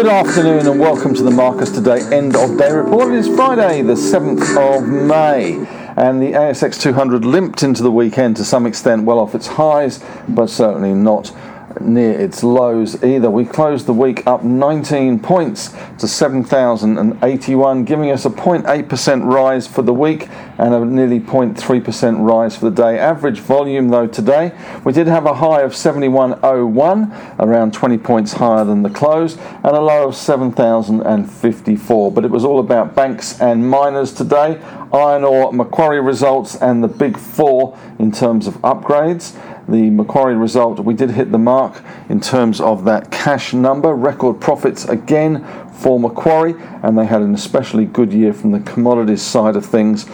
Good afternoon and welcome to the Marcus Today end of day report. It is Friday, the 7th of May, and the ASX 200 limped into the weekend to some extent, well off its highs, but certainly not near its lows either. We closed the week up 19 points to 7,081, giving us a 0.8% rise for the week and a nearly 0.3% rise for the day. Average volume though today, we did have a high of 71.01, around 20 points higher than the close, and a low of 7,054. But it was all about banks and miners today. Iron ore, Macquarie results, and the big four in terms of upgrades the Macquarie result, we did hit the mark in terms of that cash number. Record profits again for Macquarie, and they had an especially good year from the commodities side of things,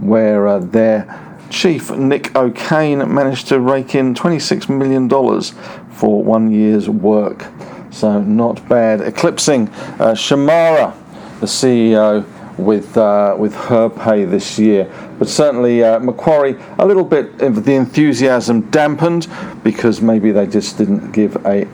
where uh, their chief Nick O'Kane managed to rake in $26 million for one year's work. So, not bad. Eclipsing uh, Shemara, the CEO with uh, with her pay this year. But certainly uh, Macquarie, a little bit of the enthusiasm dampened because maybe they just didn't give a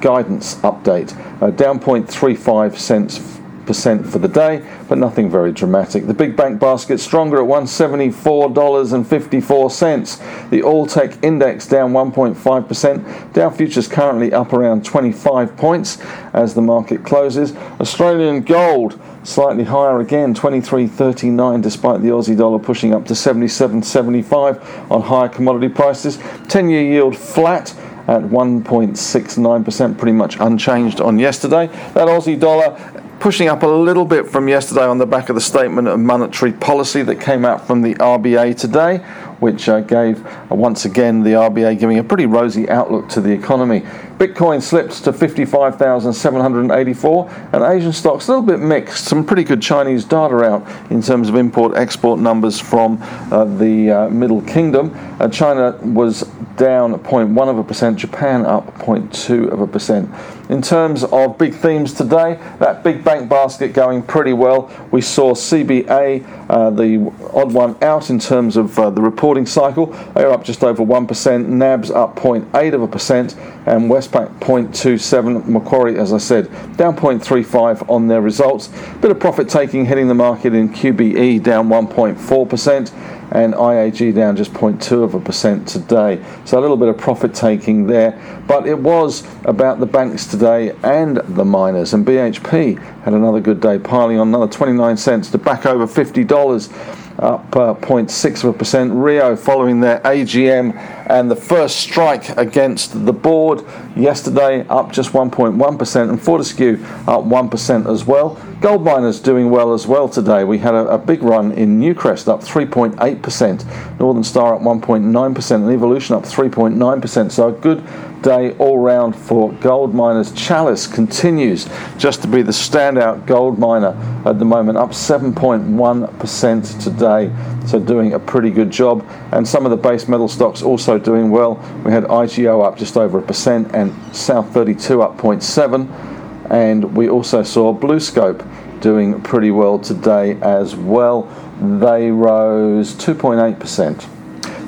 guidance update. Uh, down 0.35 cents for the day, but nothing very dramatic. The big bank basket stronger at $174.54. The All Tech Index down 1.5%. Dow futures currently up around 25 points as the market closes. Australian gold slightly higher again, 23.39, despite the Aussie dollar pushing up to 77.75 on higher commodity prices. 10 year yield flat at 1.69%, pretty much unchanged on yesterday. That Aussie dollar pushing up a little bit from yesterday on the back of the statement of monetary policy that came out from the RBA today, which uh, gave uh, once again the RBA giving a pretty rosy outlook to the economy. Bitcoin slipped to 55,784, and Asian stocks a little bit mixed. Some pretty good Chinese data out in terms of import export numbers from uh, the uh, Middle Kingdom. Uh, China was down 0.1 of a percent, Japan up 0.2 of a percent. In terms of big themes today, that big bank basket going pretty well. We saw CBA, uh, the odd one out in terms of uh, the reporting cycle. They are up just over 1%, NABs up 0.8 of a percent, and Westpac 0.27, Macquarie, as I said, down 0.35 on their results. Bit of profit taking hitting the market in QBE down 1.4% and IAG down just 0.2 of a percent today. So a little bit of profit taking there, but it was about the banks today and the miners. And BHP had another good day, piling on another 29 cents to back over $50 up uh, 0.6 of a percent. Rio following their AGM and the first strike against the board yesterday, up just 1.1 percent, and Fortescue up 1 percent as well. Gold miners doing well as well today. We had a, a big run in Newcrest up 3.8 percent, Northern Star up 1.9 percent, and Evolution up 3.9 percent. So a good day all round for gold miners. Chalice continues just to be the standout gold miner at the moment, up 7.1% today. So doing a pretty good job. And some of the base metal stocks also doing well. We had IGO up just over a percent and South 32 up 0.7. And we also saw BlueScope doing pretty well today as well. They rose 2.8%.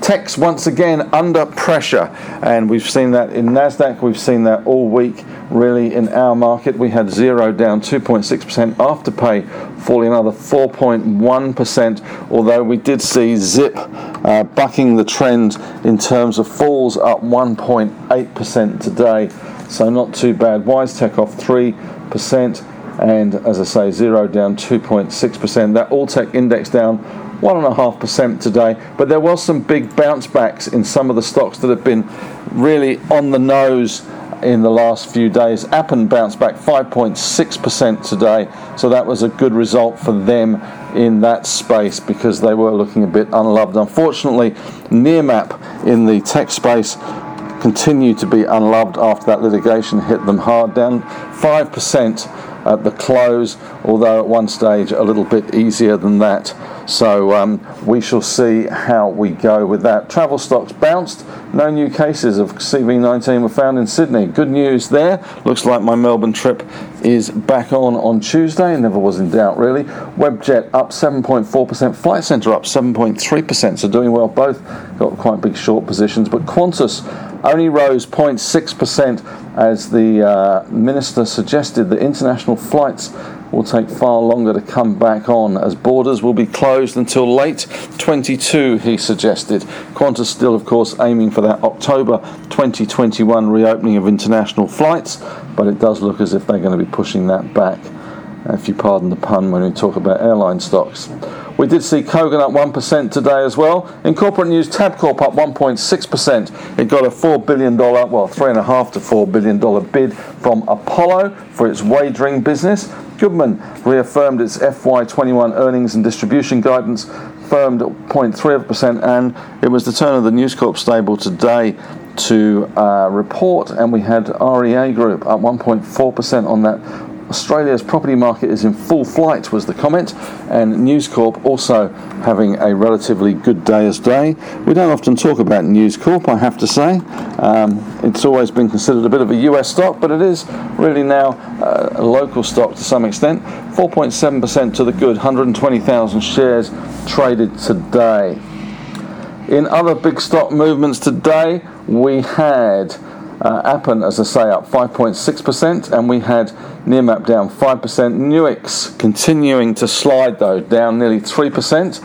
Techs once again under pressure, and we've seen that in Nasdaq. We've seen that all week. Really, in our market, we had Xero down 2.6%, Afterpay falling another 4.1%. Although we did see Zip uh, bucking the trend in terms of falls, up 1.8% today. So not too bad. WiseTech off 3%, and as I say, Xero down 2.6%. That All Tech index down 1.5% today. But there was some big bounce backs in some of the stocks that have been really on the nose in the last few days. Appen bounced back 5.6% today, so that was a good result for them in that space because they were looking a bit unloved. Unfortunately, Nearmap in the tech space continued to be unloved after that litigation hit them hard, down 5% at the close, although at one stage a little bit easier than that. So um, we shall see how we go with that. Travel stocks bounced. No new cases of CV19 were found in Sydney. Good news there. Looks like my Melbourne trip is back on on Tuesday. Never was in doubt, really. Webjet up 7.4%. Flight Centre up 7.3%. So doing well. Both got quite big short positions. But Qantas only rose 0.6% as the uh, minister suggested that international flights will take far longer to come back on as borders will be closed until late 22, he suggested. Qantas still, of course, aiming for that October 2021 reopening of international flights, but it does look as if they're going to be pushing that back, if you pardon the pun when we talk about airline stocks. We did see Kogan up 1% today as well. In corporate news, Tabcorp up 1.6%. It got a $4 billion, well, $3.5 to $4 billion bid from Apollo for its wagering business. Goodman reaffirmed its FY21 earnings and distribution guidance, firmed at 0.3%, and it was the turn of the News Corp stable today to uh, report, and we had REA Group up 1.4% on that Australia's property market is in full flight, was the comment, and News Corp also having a relatively good day as day. We don't often talk about News Corp, I have to say. Um, it's always been considered a bit of a US stock, but it is really now uh, a local stock to some extent. 4.7% to the good, 120,000 shares traded today. In other big stock movements today, we had uh, Appen, as I say, up 5.6%, and we had Nearmap down 5%. Nuix continuing to slide, though, down nearly 3%,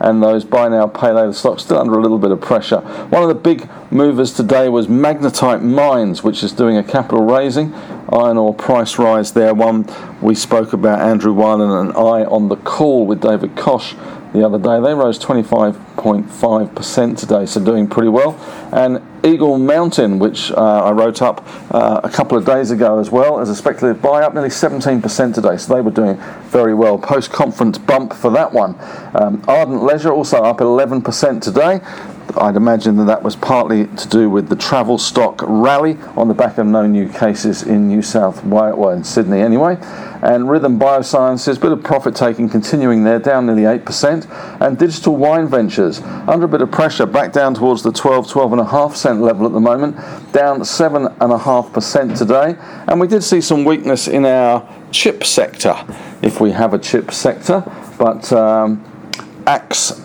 and those buy now, pay later stocks still under a little bit of pressure. One of the big movers today was Magnetite Mines, which is doing a capital raising. Iron ore price rise there. One we spoke about, Andrew Wielandt and I, on the call with David Koch the other day. They rose 25.5% today, so doing pretty well. And Eagle Mountain, which uh, I wrote up uh, a couple of days ago as well as a speculative buy, up nearly 17% today, so they were doing very well. Post conference bump for that one. Um, Ardent Leisure also up 11% today. I'd imagine that that was partly to do with the travel stock rally on the back of no new cases in New South Wales, well, in Sydney anyway. And Rhythm Biosciences, bit of profit taking continuing there, down nearly 8%. And Digital Wine Ventures, under a bit of pressure, back down towards the 12, 12.5 cent level at the moment, down 7.5% today. And we did see some weakness in our chip sector, if we have a chip sector. But um, AXE,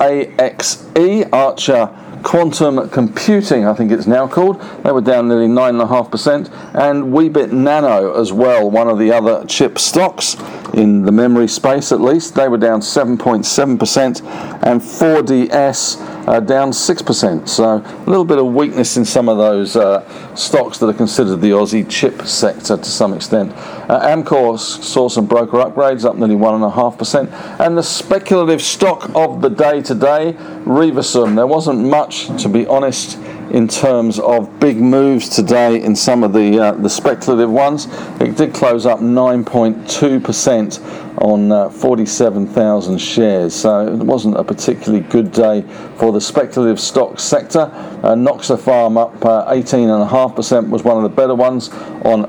Archer Quantum Computing, I think it's now called. They were down nearly 9.5%. And Weebit Nano as well, one of the other chip stocks in the memory space at least. They were down 7.7%. And 4DS uh, down 6%. So a little bit of weakness in some of those uh, stocks that are considered the Aussie chip sector to some extent. Uh, Amcor saw some broker upgrades, up nearly 1.5%. And the speculative stock of the day today, Revasum. There wasn't much, to be honest in terms of big moves today in some of the uh, the speculative ones. It did close up 9.2% on uh, 47,000 shares, so it wasn't a particularly good day for the speculative stock sector. Uh, Farm up 18.5% uh, was one of the better ones on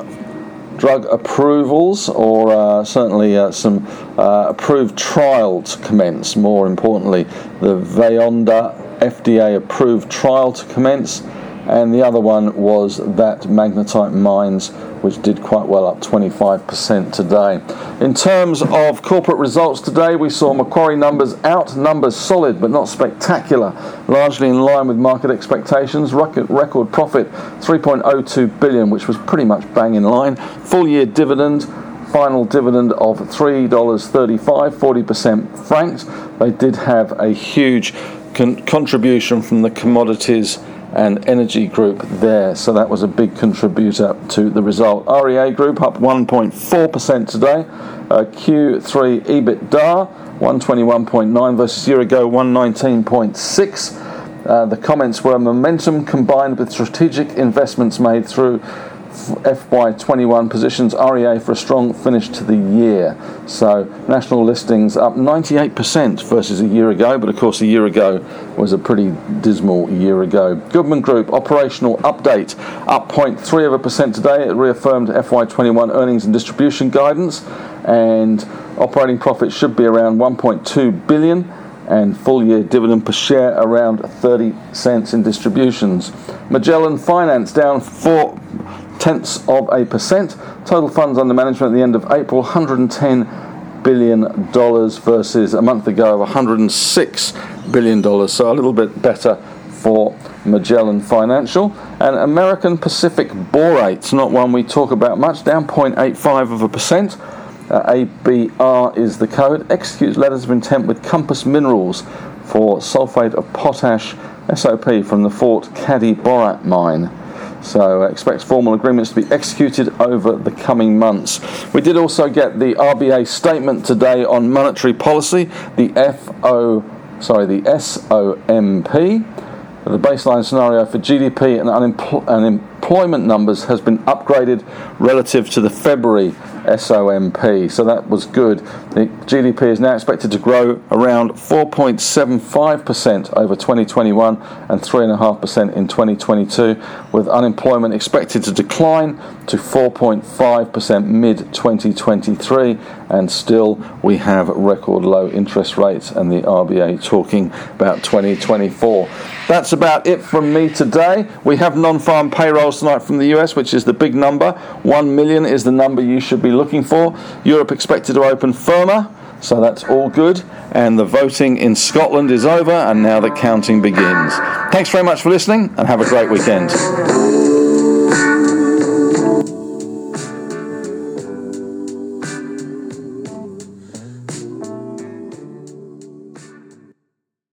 drug approvals or uh, certainly uh, some uh, approved trial to commence. More importantly, the Vyondra FDA approved trial to commence, and the other one was that Magnetite Mines, which did quite well, up 25% today. In terms of corporate results today, we saw Macquarie numbers out, numbers solid but not spectacular, largely in line with market expectations. Record, profit 3.02 billion, which was pretty much bang in line. Full year dividend final dividend of $3.35, 40% franked. They did have a huge con- contribution from the commodities and energy group there. So that was a big contributor to the result. REA Group up 1.4% today. Uh, Q3 EBITDA 121.9 versus year ago 119.6. Uh, the comments were momentum combined with strategic investments made through FY21 positions REA for a strong finish to the year. So, national listings up 98% versus a year ago, but of course, a year ago was a pretty dismal year ago. Goodman Group operational update up 0.3 of a percent today. It reaffirmed FY21 earnings and distribution guidance, and operating profit should be around 1.2 billion and full year dividend per share around 30 cents in distributions. Magellan Finance down 4 tenths of a percent. Total funds under management at the end of April 110 billion dollars versus a month ago of 106 billion dollars. So a little bit better for Magellan Financial. And American Pacific Borates, not one we talk about much, down 0.85 of a percent. Uh, ABR is the code. Executes letters of intent with Compass Minerals for sulfate of potash SOP from the Fort Cady Borate mine. So expect formal agreements to be executed over the coming months. We did also get the RBA statement today on monetary policy, the FO, sorry, the SOMP. The baseline scenario for GDP and, unemployment numbers has been upgraded relative to the February SOMP. So that was good. The GDP is now expected to grow around 4.75% over 2021 and 3.5% in 2022, with unemployment expected to decline to 4.5% mid 2023. And still, we have record low interest rates, and the RBA talking about 2024. That's about it from me today. We have non farm payrolls tonight from the US, which is the big number. 1 million is the number you should be looking for. Europe expected to open firmer, so that's all good. And the voting in Scotland is over, and now the counting begins. Thanks very much for listening, and have a great weekend.